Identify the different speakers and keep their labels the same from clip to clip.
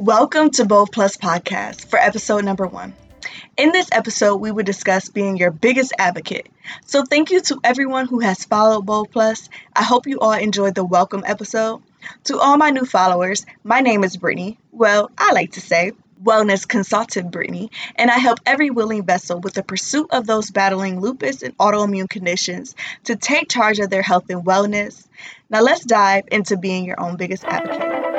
Speaker 1: Welcome to Bold Lupus Podcast for episode number one. In this episode, we will discuss being your biggest advocate. So, thank you to everyone who has followed Bold Lupus. I hope you all enjoyed the welcome episode. To all my new followers, my name is Brittany. Well, I like to say wellness consultant Brittany, and I help every willing vessel with the pursuit of those battling lupus and autoimmune conditions to take charge of their health and wellness. Now, let's dive into being your own biggest advocate.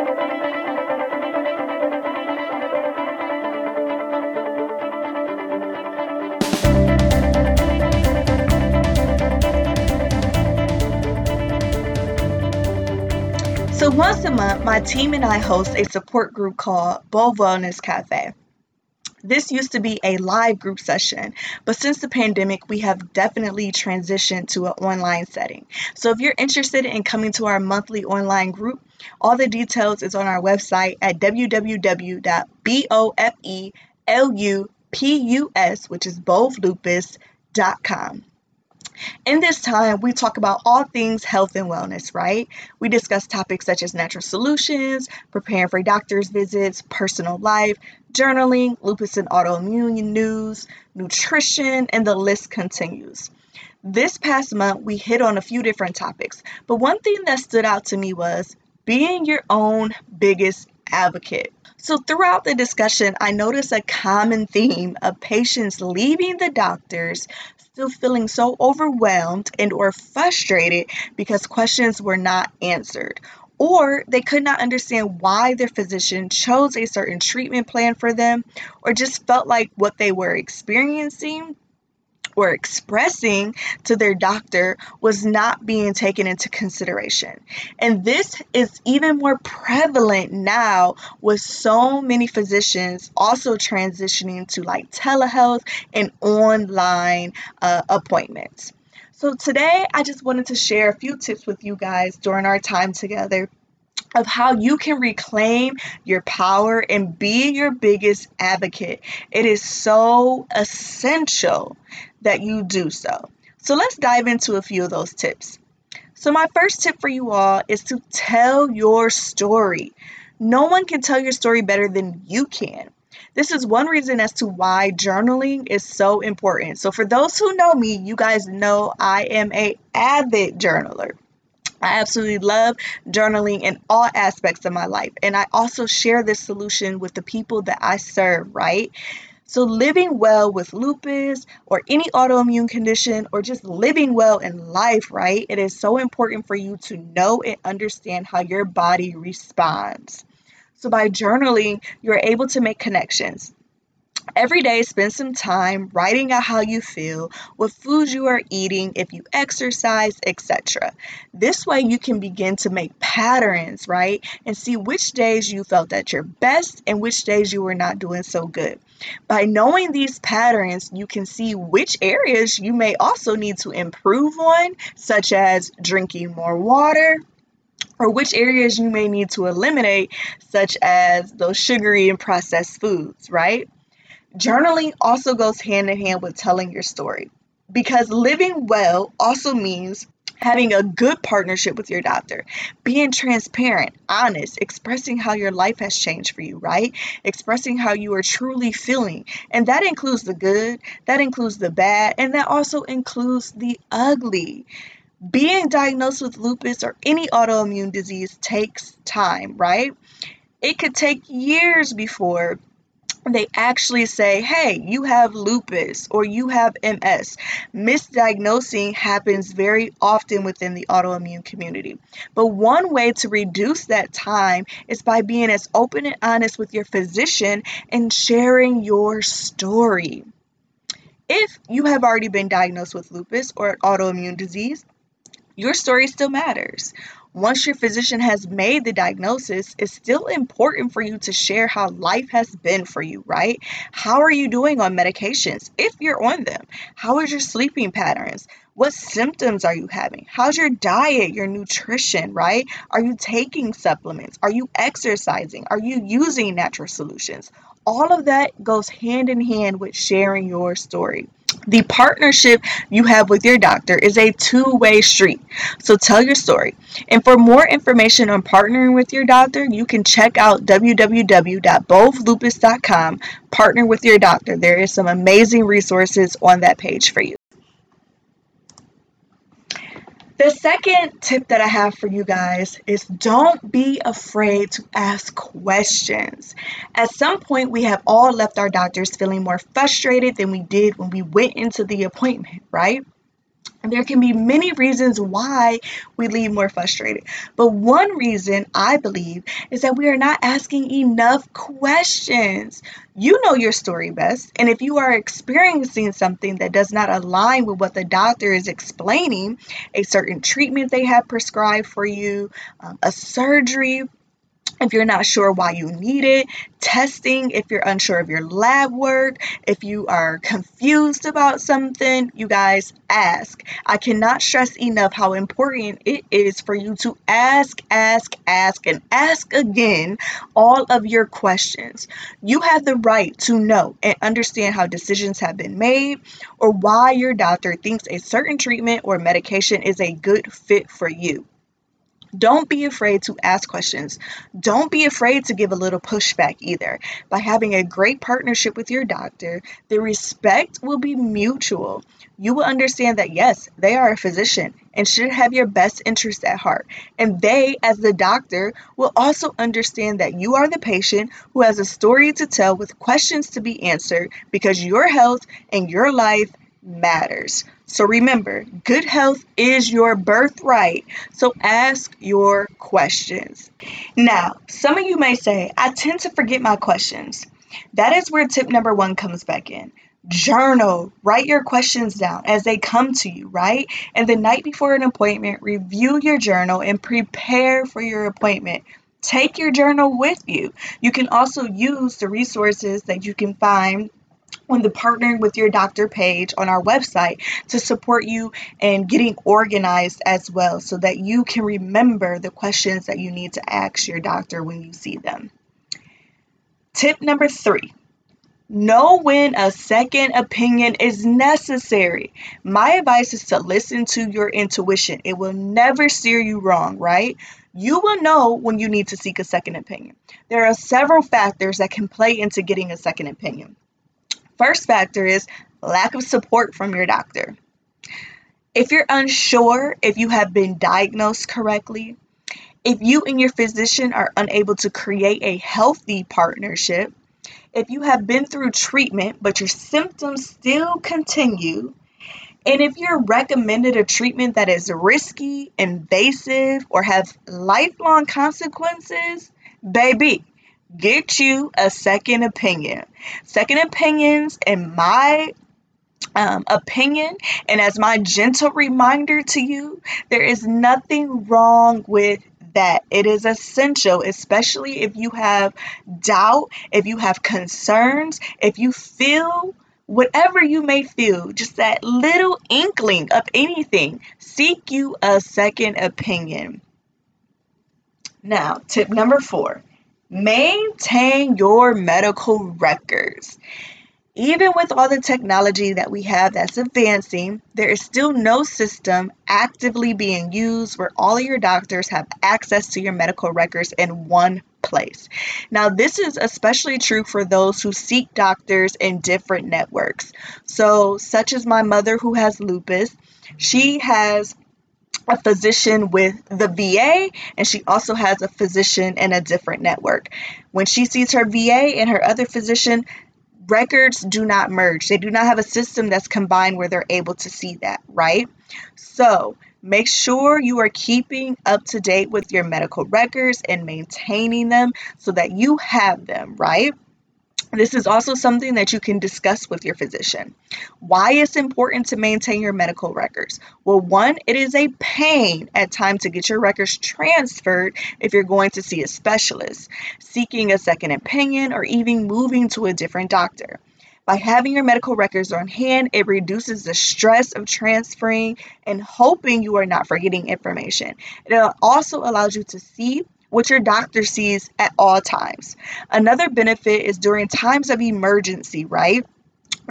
Speaker 1: Once a month, my team and I host a support group called Bold Wellness Cafe. This used to be a live group session, but since the pandemic, we have definitely transitioned to an online setting. So if you're interested in coming to our monthly online group, all the details is on our website at www.boldlupus, which is boldlupus.com. In this time, we talk about all things health and wellness, right? We discuss topics such as natural solutions, preparing for doctor's visits, personal life, journaling, lupus and autoimmune news, nutrition, and the list continues. This past month, we hit on a few different topics, but one thing that stood out to me was being your own biggest advocate. So, throughout the discussion, I noticed a common theme of patients leaving the doctors still feeling so overwhelmed and or frustrated because questions were not answered. Or they could not understand why their physician chose a certain treatment plan for them or just felt like what they were experiencing or expressing to their doctor was not being taken into consideration. And this is even more prevalent now with so many physicians also transitioning to like telehealth and online uh, appointments. So, today I just wanted to share a few tips with you guys during our time together of how you can reclaim your power and be your biggest advocate. It is so essential that you do so. So let's dive into a few of those tips. So, my first tip for you all is to tell your story. No one can tell your story better than you can. This is one reason as to why journaling is so important. So for those who know me, you guys know I am a avid journaler. I absolutely love journaling in all aspects of my life. And I also share this solution with the people that I serve, right? So, living well with lupus or any autoimmune condition or just living well in life, right? It is so important for you to know and understand how your body responds. So, by journaling, you're able to make connections. Every day, spend some time writing out how you feel, what foods you are eating, if you exercise, etc. This way, you can begin to make patterns, right? And see which days you felt at your best and which days you were not doing so good. By knowing these patterns, you can see which areas you may also need to improve on, such as drinking more water, or which areas you may need to eliminate, such as those sugary and processed foods, right? Journaling also goes hand in hand with telling your story because living well also means having a good partnership with your doctor, being transparent, honest, expressing how your life has changed for you, right? Expressing how you are truly feeling. And that includes the good, that includes the bad, and that also includes the ugly. Being diagnosed with lupus or any autoimmune disease takes time, right? It could take years before they actually say, hey, you have lupus or you have MS. Misdiagnosing happens very often within the autoimmune community. But one way to reduce that time is by being as open and honest with your physician and sharing your story. If you have already been diagnosed with lupus or an autoimmune disease, your story still matters once your physician has made the diagnosis, it's still important for you to share how life has been for you, right? How are you doing on medications if you're on them? How is your sleeping patterns? What symptoms are you having? How's your diet, your nutrition, right? Are you taking supplements? Are you exercising? Are you using natural solutions? All of that goes hand in hand with sharing your story. The partnership you have with your doctor is a two way street. So tell your story. And for more information on partnering with your doctor, you can check out www.boldlupus.com. Partner with your doctor. There is some amazing resources on that page for you. The second tip that I have for you guys is don't be afraid to ask questions. At some point, we have all left our doctors feeling more frustrated than we did when we went into the appointment, right? There can be many reasons why we leave more frustrated. But one reason I believe is that we are not asking enough questions. You know your story best. And if you are experiencing something that does not align with what the doctor is explaining, a certain treatment they have prescribed for you, um, a surgery, if you're not sure why you need it, testing if you're unsure of your lab work, if you are confused about something, you guys ask. I cannot stress enough how important it is for you to ask, ask, ask, and ask again all of your questions. You have the right to know and understand how decisions have been made or why your doctor thinks a certain treatment or medication is a good fit for you. Don't be afraid to ask questions. Don't be afraid to give a little pushback either. By having a great partnership with your doctor, the respect will be mutual. You will understand that yes, they are a physician and should have your best interest at heart. And they, as the doctor, will also understand that you are the patient who has a story to tell with questions to be answered because your health and your life matters. So remember, good health is your birthright. So ask your questions. Now, some of you may say, I tend to forget my questions. That is where tip number one comes back in. Journal, write your questions down as they come to you, right? And the night before an appointment, review your journal and prepare for your appointment. Take your journal with you. You can also use the resources that you can find on the partnering with your doctor page on our website to support you in getting organized as well so that you can remember the questions that you need to ask your doctor when you see them. Tip number three Know when a second opinion is necessary. My advice is to listen to your intuition. It will never steer you wrong, right? You will know when you need to seek a second opinion. There are several factors that can play into getting a second opinion. First factor is lack of support from your doctor. If you're unsure if you have been diagnosed correctly, if you and your physician are unable to create a healthy partnership, if you have been through treatment but your symptoms still continue, and if you're recommended a treatment that is risky, invasive, or have lifelong consequences, baby, get you a second opinion. Second opinions, in my um, opinion, and as my gentle reminder to you, there is nothing wrong with that. It is essential, especially if you have doubt, if you have concerns, if you feel whatever you may feel, just that little inkling of anything, seek you a second opinion. Now, tip number four Maintain your medical records. Even with all the technology that we have that's advancing, there is still no system actively being used where all of your doctors have access to your medical records in one place. Now, this is especially true for those who seek doctors in different networks. So, such as my mother who has lupus, she has a physician with the VA and she also has a physician in a different network. When she sees her VA and her other physician, records do not merge. They do not have a system that's combined where they're able to see that, right? So, make sure you are keeping up to date with your medical records and maintaining them so that you have them, right? This is also something that you can discuss with your physician. Why it's important to maintain your medical records? Well, one, it is a pain at times to get your records transferred if you're going to see a specialist, seeking a second opinion, or even moving to a different doctor. By having your medical records on hand, it reduces the stress of transferring and hoping you are not forgetting information. It also allows you to see what your doctor sees at all times. Another benefit is during times of emergency, right?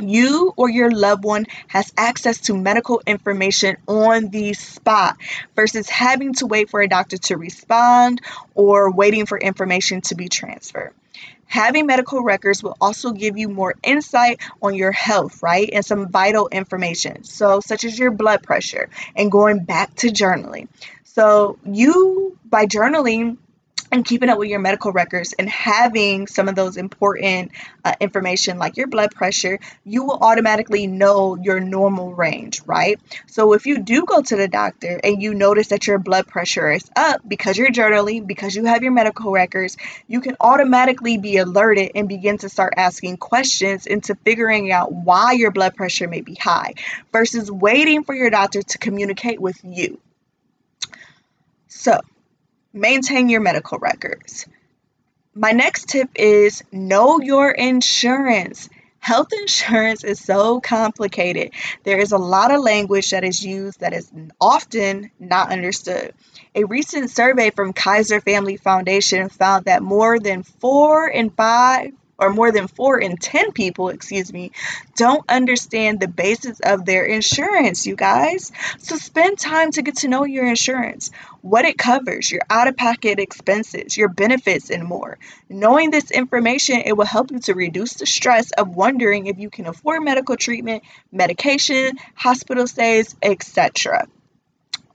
Speaker 1: you or your loved one has access to medical information on the spot versus having to wait for a doctor to respond or waiting for information to be transferred. Having medical records will also give you more insight on your health, right? And some vital information. So, such as your blood pressure and going back to journaling. So, you by journaling, and keeping up with your medical records and having some of those important uh, information like your blood pressure, you will automatically know your normal range, right? So if you do go to the doctor and you notice that your blood pressure is up because you're journaling, because you have your medical records, you can automatically be alerted and begin to start asking questions into figuring out why your blood pressure may be high versus waiting for your doctor to communicate with you. So, maintain your medical records. My next tip is know your insurance. Health insurance is so complicated. There is a lot of language that is used that is often not understood. A recent survey from Kaiser Family Foundation found that more than four in five or more than four in 10 people, excuse me, don't understand the basis of their insurance, you guys. So spend time to get to know your insurance, what it covers, your out of pocket expenses, your benefits, and more. Knowing this information, it will help you to reduce the stress of wondering if you can afford medical treatment, medication, hospital stays, etc.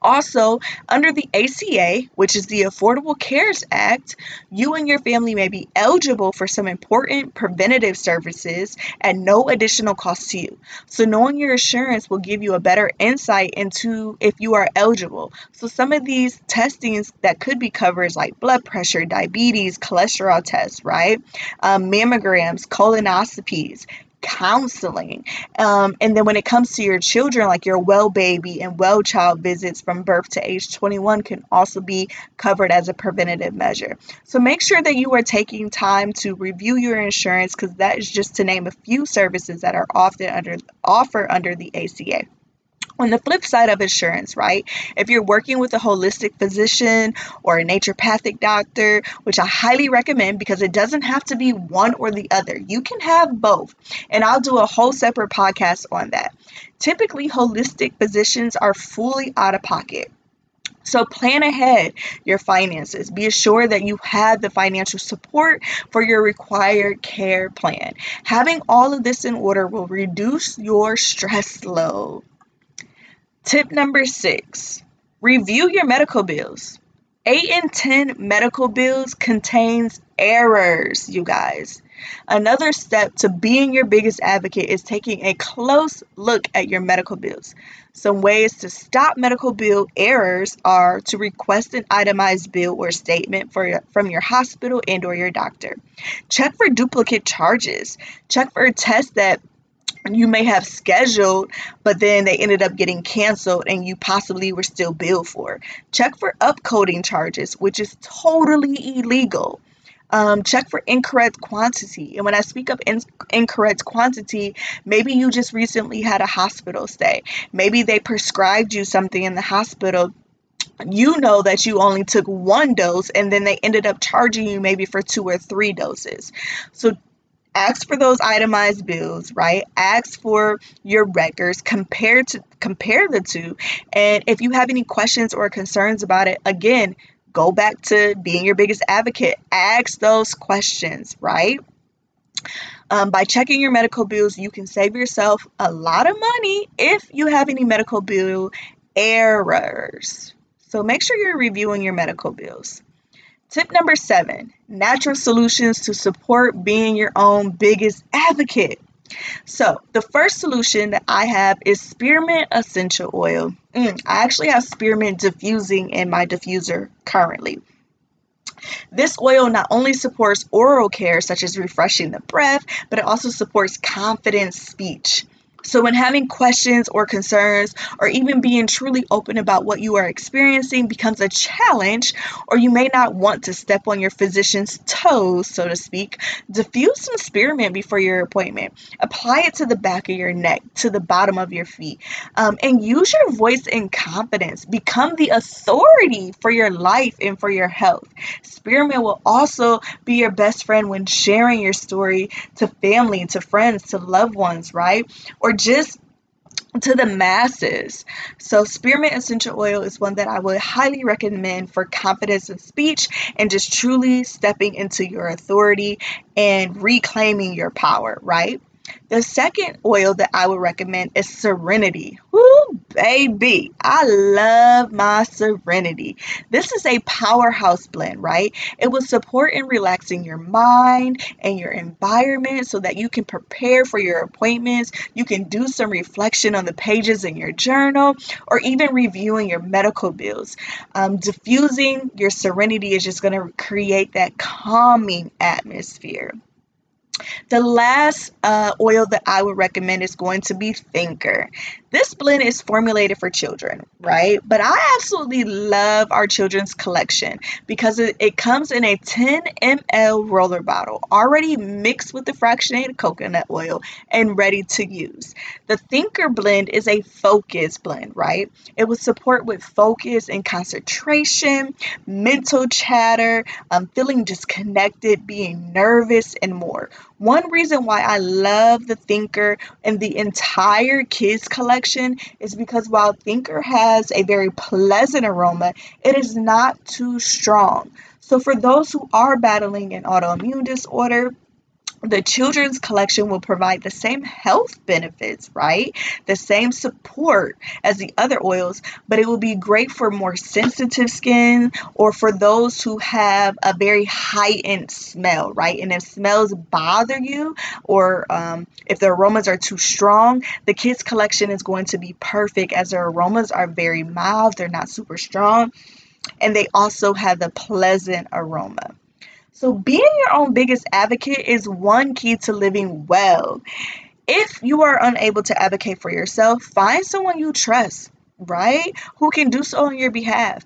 Speaker 1: Also, under the ACA, which is the Affordable Cares Act, you and your family may be eligible for some important preventative services at no additional cost to you. So, knowing your insurance will give you a better insight into if you are eligible. So, some of these testings that could be covered, like blood pressure, diabetes, cholesterol tests, right? Um, mammograms, colonoscopies, counseling. Um, and then when it comes to your children, like your well baby and well child visits from birth to age 21 can also be covered as a preventative measure. So make sure that you are taking time to review your insurance because that is just to name a few services that are often under offer under the ACA on the flip side of insurance, right? If you're working with a holistic physician or a naturopathic doctor, which I highly recommend because it doesn't have to be one or the other, you can have both. And I'll do a whole separate podcast on that. Typically, holistic physicians are fully out of pocket. So plan ahead your finances. Be assured that you have the financial support for your required care plan. Having all of this in order will reduce your stress load. Tip number six review your medical bills. 8 in 10 medical bills contains errors, you guys. Another step to being your biggest advocate is taking a close look at your medical bills. Some ways to stop medical bill errors are to request an itemized bill or statement for from your hospital and or your doctor. Check for duplicate charges. Check for tests that you may have scheduled, but then they ended up getting canceled and you possibly were still billed for. Check for upcoding charges, which is totally illegal. Um, check for incorrect quantity. And when I speak of in- incorrect quantity, maybe you just recently had a hospital stay. Maybe they prescribed you something in the hospital you know that you only took one dose and then they ended up charging you maybe for two or three doses. So ask for those itemized bills right? Ask for your records compare to compare the two. And if you have any questions or concerns about it again go back to being your biggest advocate. Ask those questions right? Um, by checking your medical bills you can save yourself a lot of money if you have any medical bill errors. So make sure you're reviewing your medical bills Tip number seven natural solutions to support being your own biggest advocate. So, the first solution that I have is spearmint essential oil. Mm, I actually have spearmint diffusing in my diffuser currently. This oil not only supports oral care, such as refreshing the breath, but it also supports confident speech. So, when having questions or concerns, or even being truly open about what you are experiencing becomes a challenge, or you may not want to step on your physician's toes, so to speak, diffuse some spearmint before your appointment. Apply it to the back of your neck, to the bottom of your feet, um, and use your voice in confidence. Become the authority for your life and for your health. Spearmint will also be your best friend when sharing your story to family, to friends, to loved ones, right? Or just to the masses. So, spearmint essential oil is one that I would highly recommend for confidence in speech and just truly stepping into your authority and reclaiming your power, right? The second oil that I would recommend is Serenity. Woo, baby. I love my Serenity. This is a powerhouse blend, right? It will support in relaxing your mind and your environment so that you can prepare for your appointments. You can do some reflection on the pages in your journal or even reviewing your medical bills. Um, diffusing your Serenity is just going to create that calming atmosphere. The last uh, oil that I would recommend is going to be Thinker. This blend is formulated for children, right? But I absolutely love our children's collection because it, it comes in a 10 ml roller bottle, already mixed with the fractionated coconut oil and ready to use. The Thinker blend is a focus blend, right? It will support with focus and concentration, mental chatter, um, feeling disconnected, being nervous, and more. One reason why I love the Thinker and the entire kids collection is because while Thinker has a very pleasant aroma, it is not too strong. So for those who are battling an autoimmune disorder, the children's collection will provide the same health benefits, right? The same support as the other oils, but it will be great for more sensitive skin or for those who have a very heightened smell, right? And if smells bother you or um, if the aromas are too strong, the kids' collection is going to be perfect as their aromas are very mild, they're not super strong, and they also have the pleasant aroma. So, being your own biggest advocate is one key to living well. If you are unable to advocate for yourself, find someone you trust, right? Who can do so on your behalf.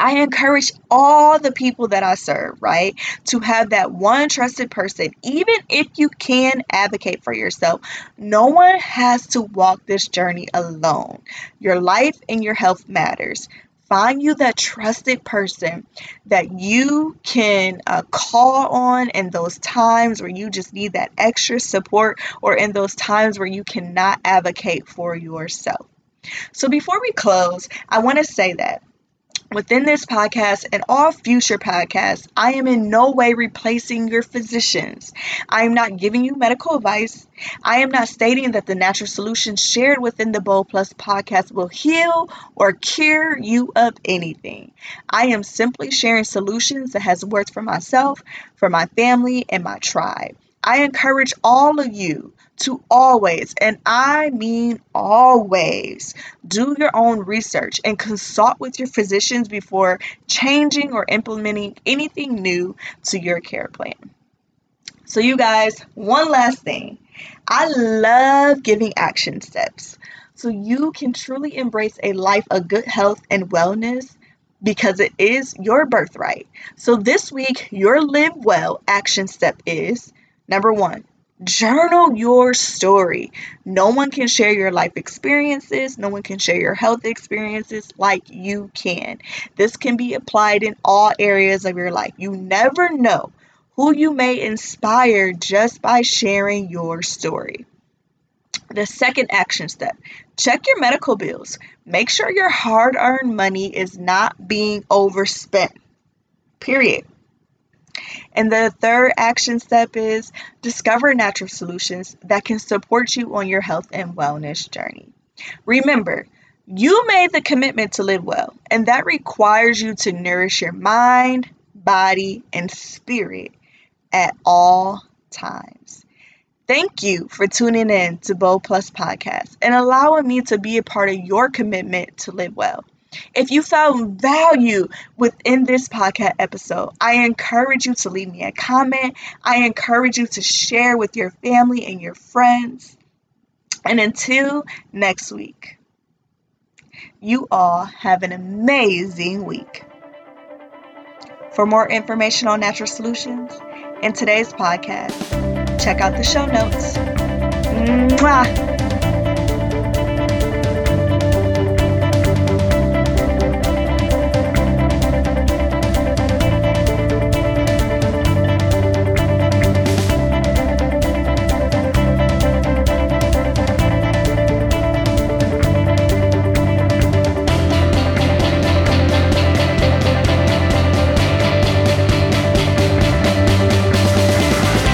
Speaker 1: I encourage all the people that I serve, right, to have that one trusted person, even if you can advocate for yourself. No one has to walk this journey alone. Your life and your health matters find you that trusted person that you can uh, call on in those times where you just need that extra support or in those times where you cannot advocate for yourself. So, before we close, I want to say that Within this podcast and all future podcasts, I am in no way replacing your physicians. I am not giving you medical advice. I am not stating that the natural solutions shared within the Bold Lupus podcast will heal or cure you of anything. I am simply sharing solutions that has worked for myself, for my family, and my tribe. I encourage all of you to always, and I mean always, do your own research and consult with your physicians before changing or implementing anything new to your care plan. So, you guys, one last thing. I love giving action steps so you can truly embrace a life of good health and wellness because it is your birthright. So, this week, your Live Well action step is number one, Journal your story. No one can share your life experiences, no one can share your health experiences like you can. This can be applied in all areas of your life. You never know who you may inspire just by sharing your story. The second action step check your medical bills. Make sure your hard earned money is not being overspent. Period. And the third action step is discover natural solutions that can support you on your health and wellness journey. Remember, you made the commitment to live well, and that requires you to nourish your mind, body, and spirit at all times. Thank you for tuning in to Bold Lupus Podcast and allowing me to be a part of your commitment to live well. If you found value within this podcast episode, I encourage you to leave me a comment. I encourage you to share with your family and your friends. And until next week, you all have an amazing week. For more information on natural solutions and today's podcast, check out the show notes. Mwah!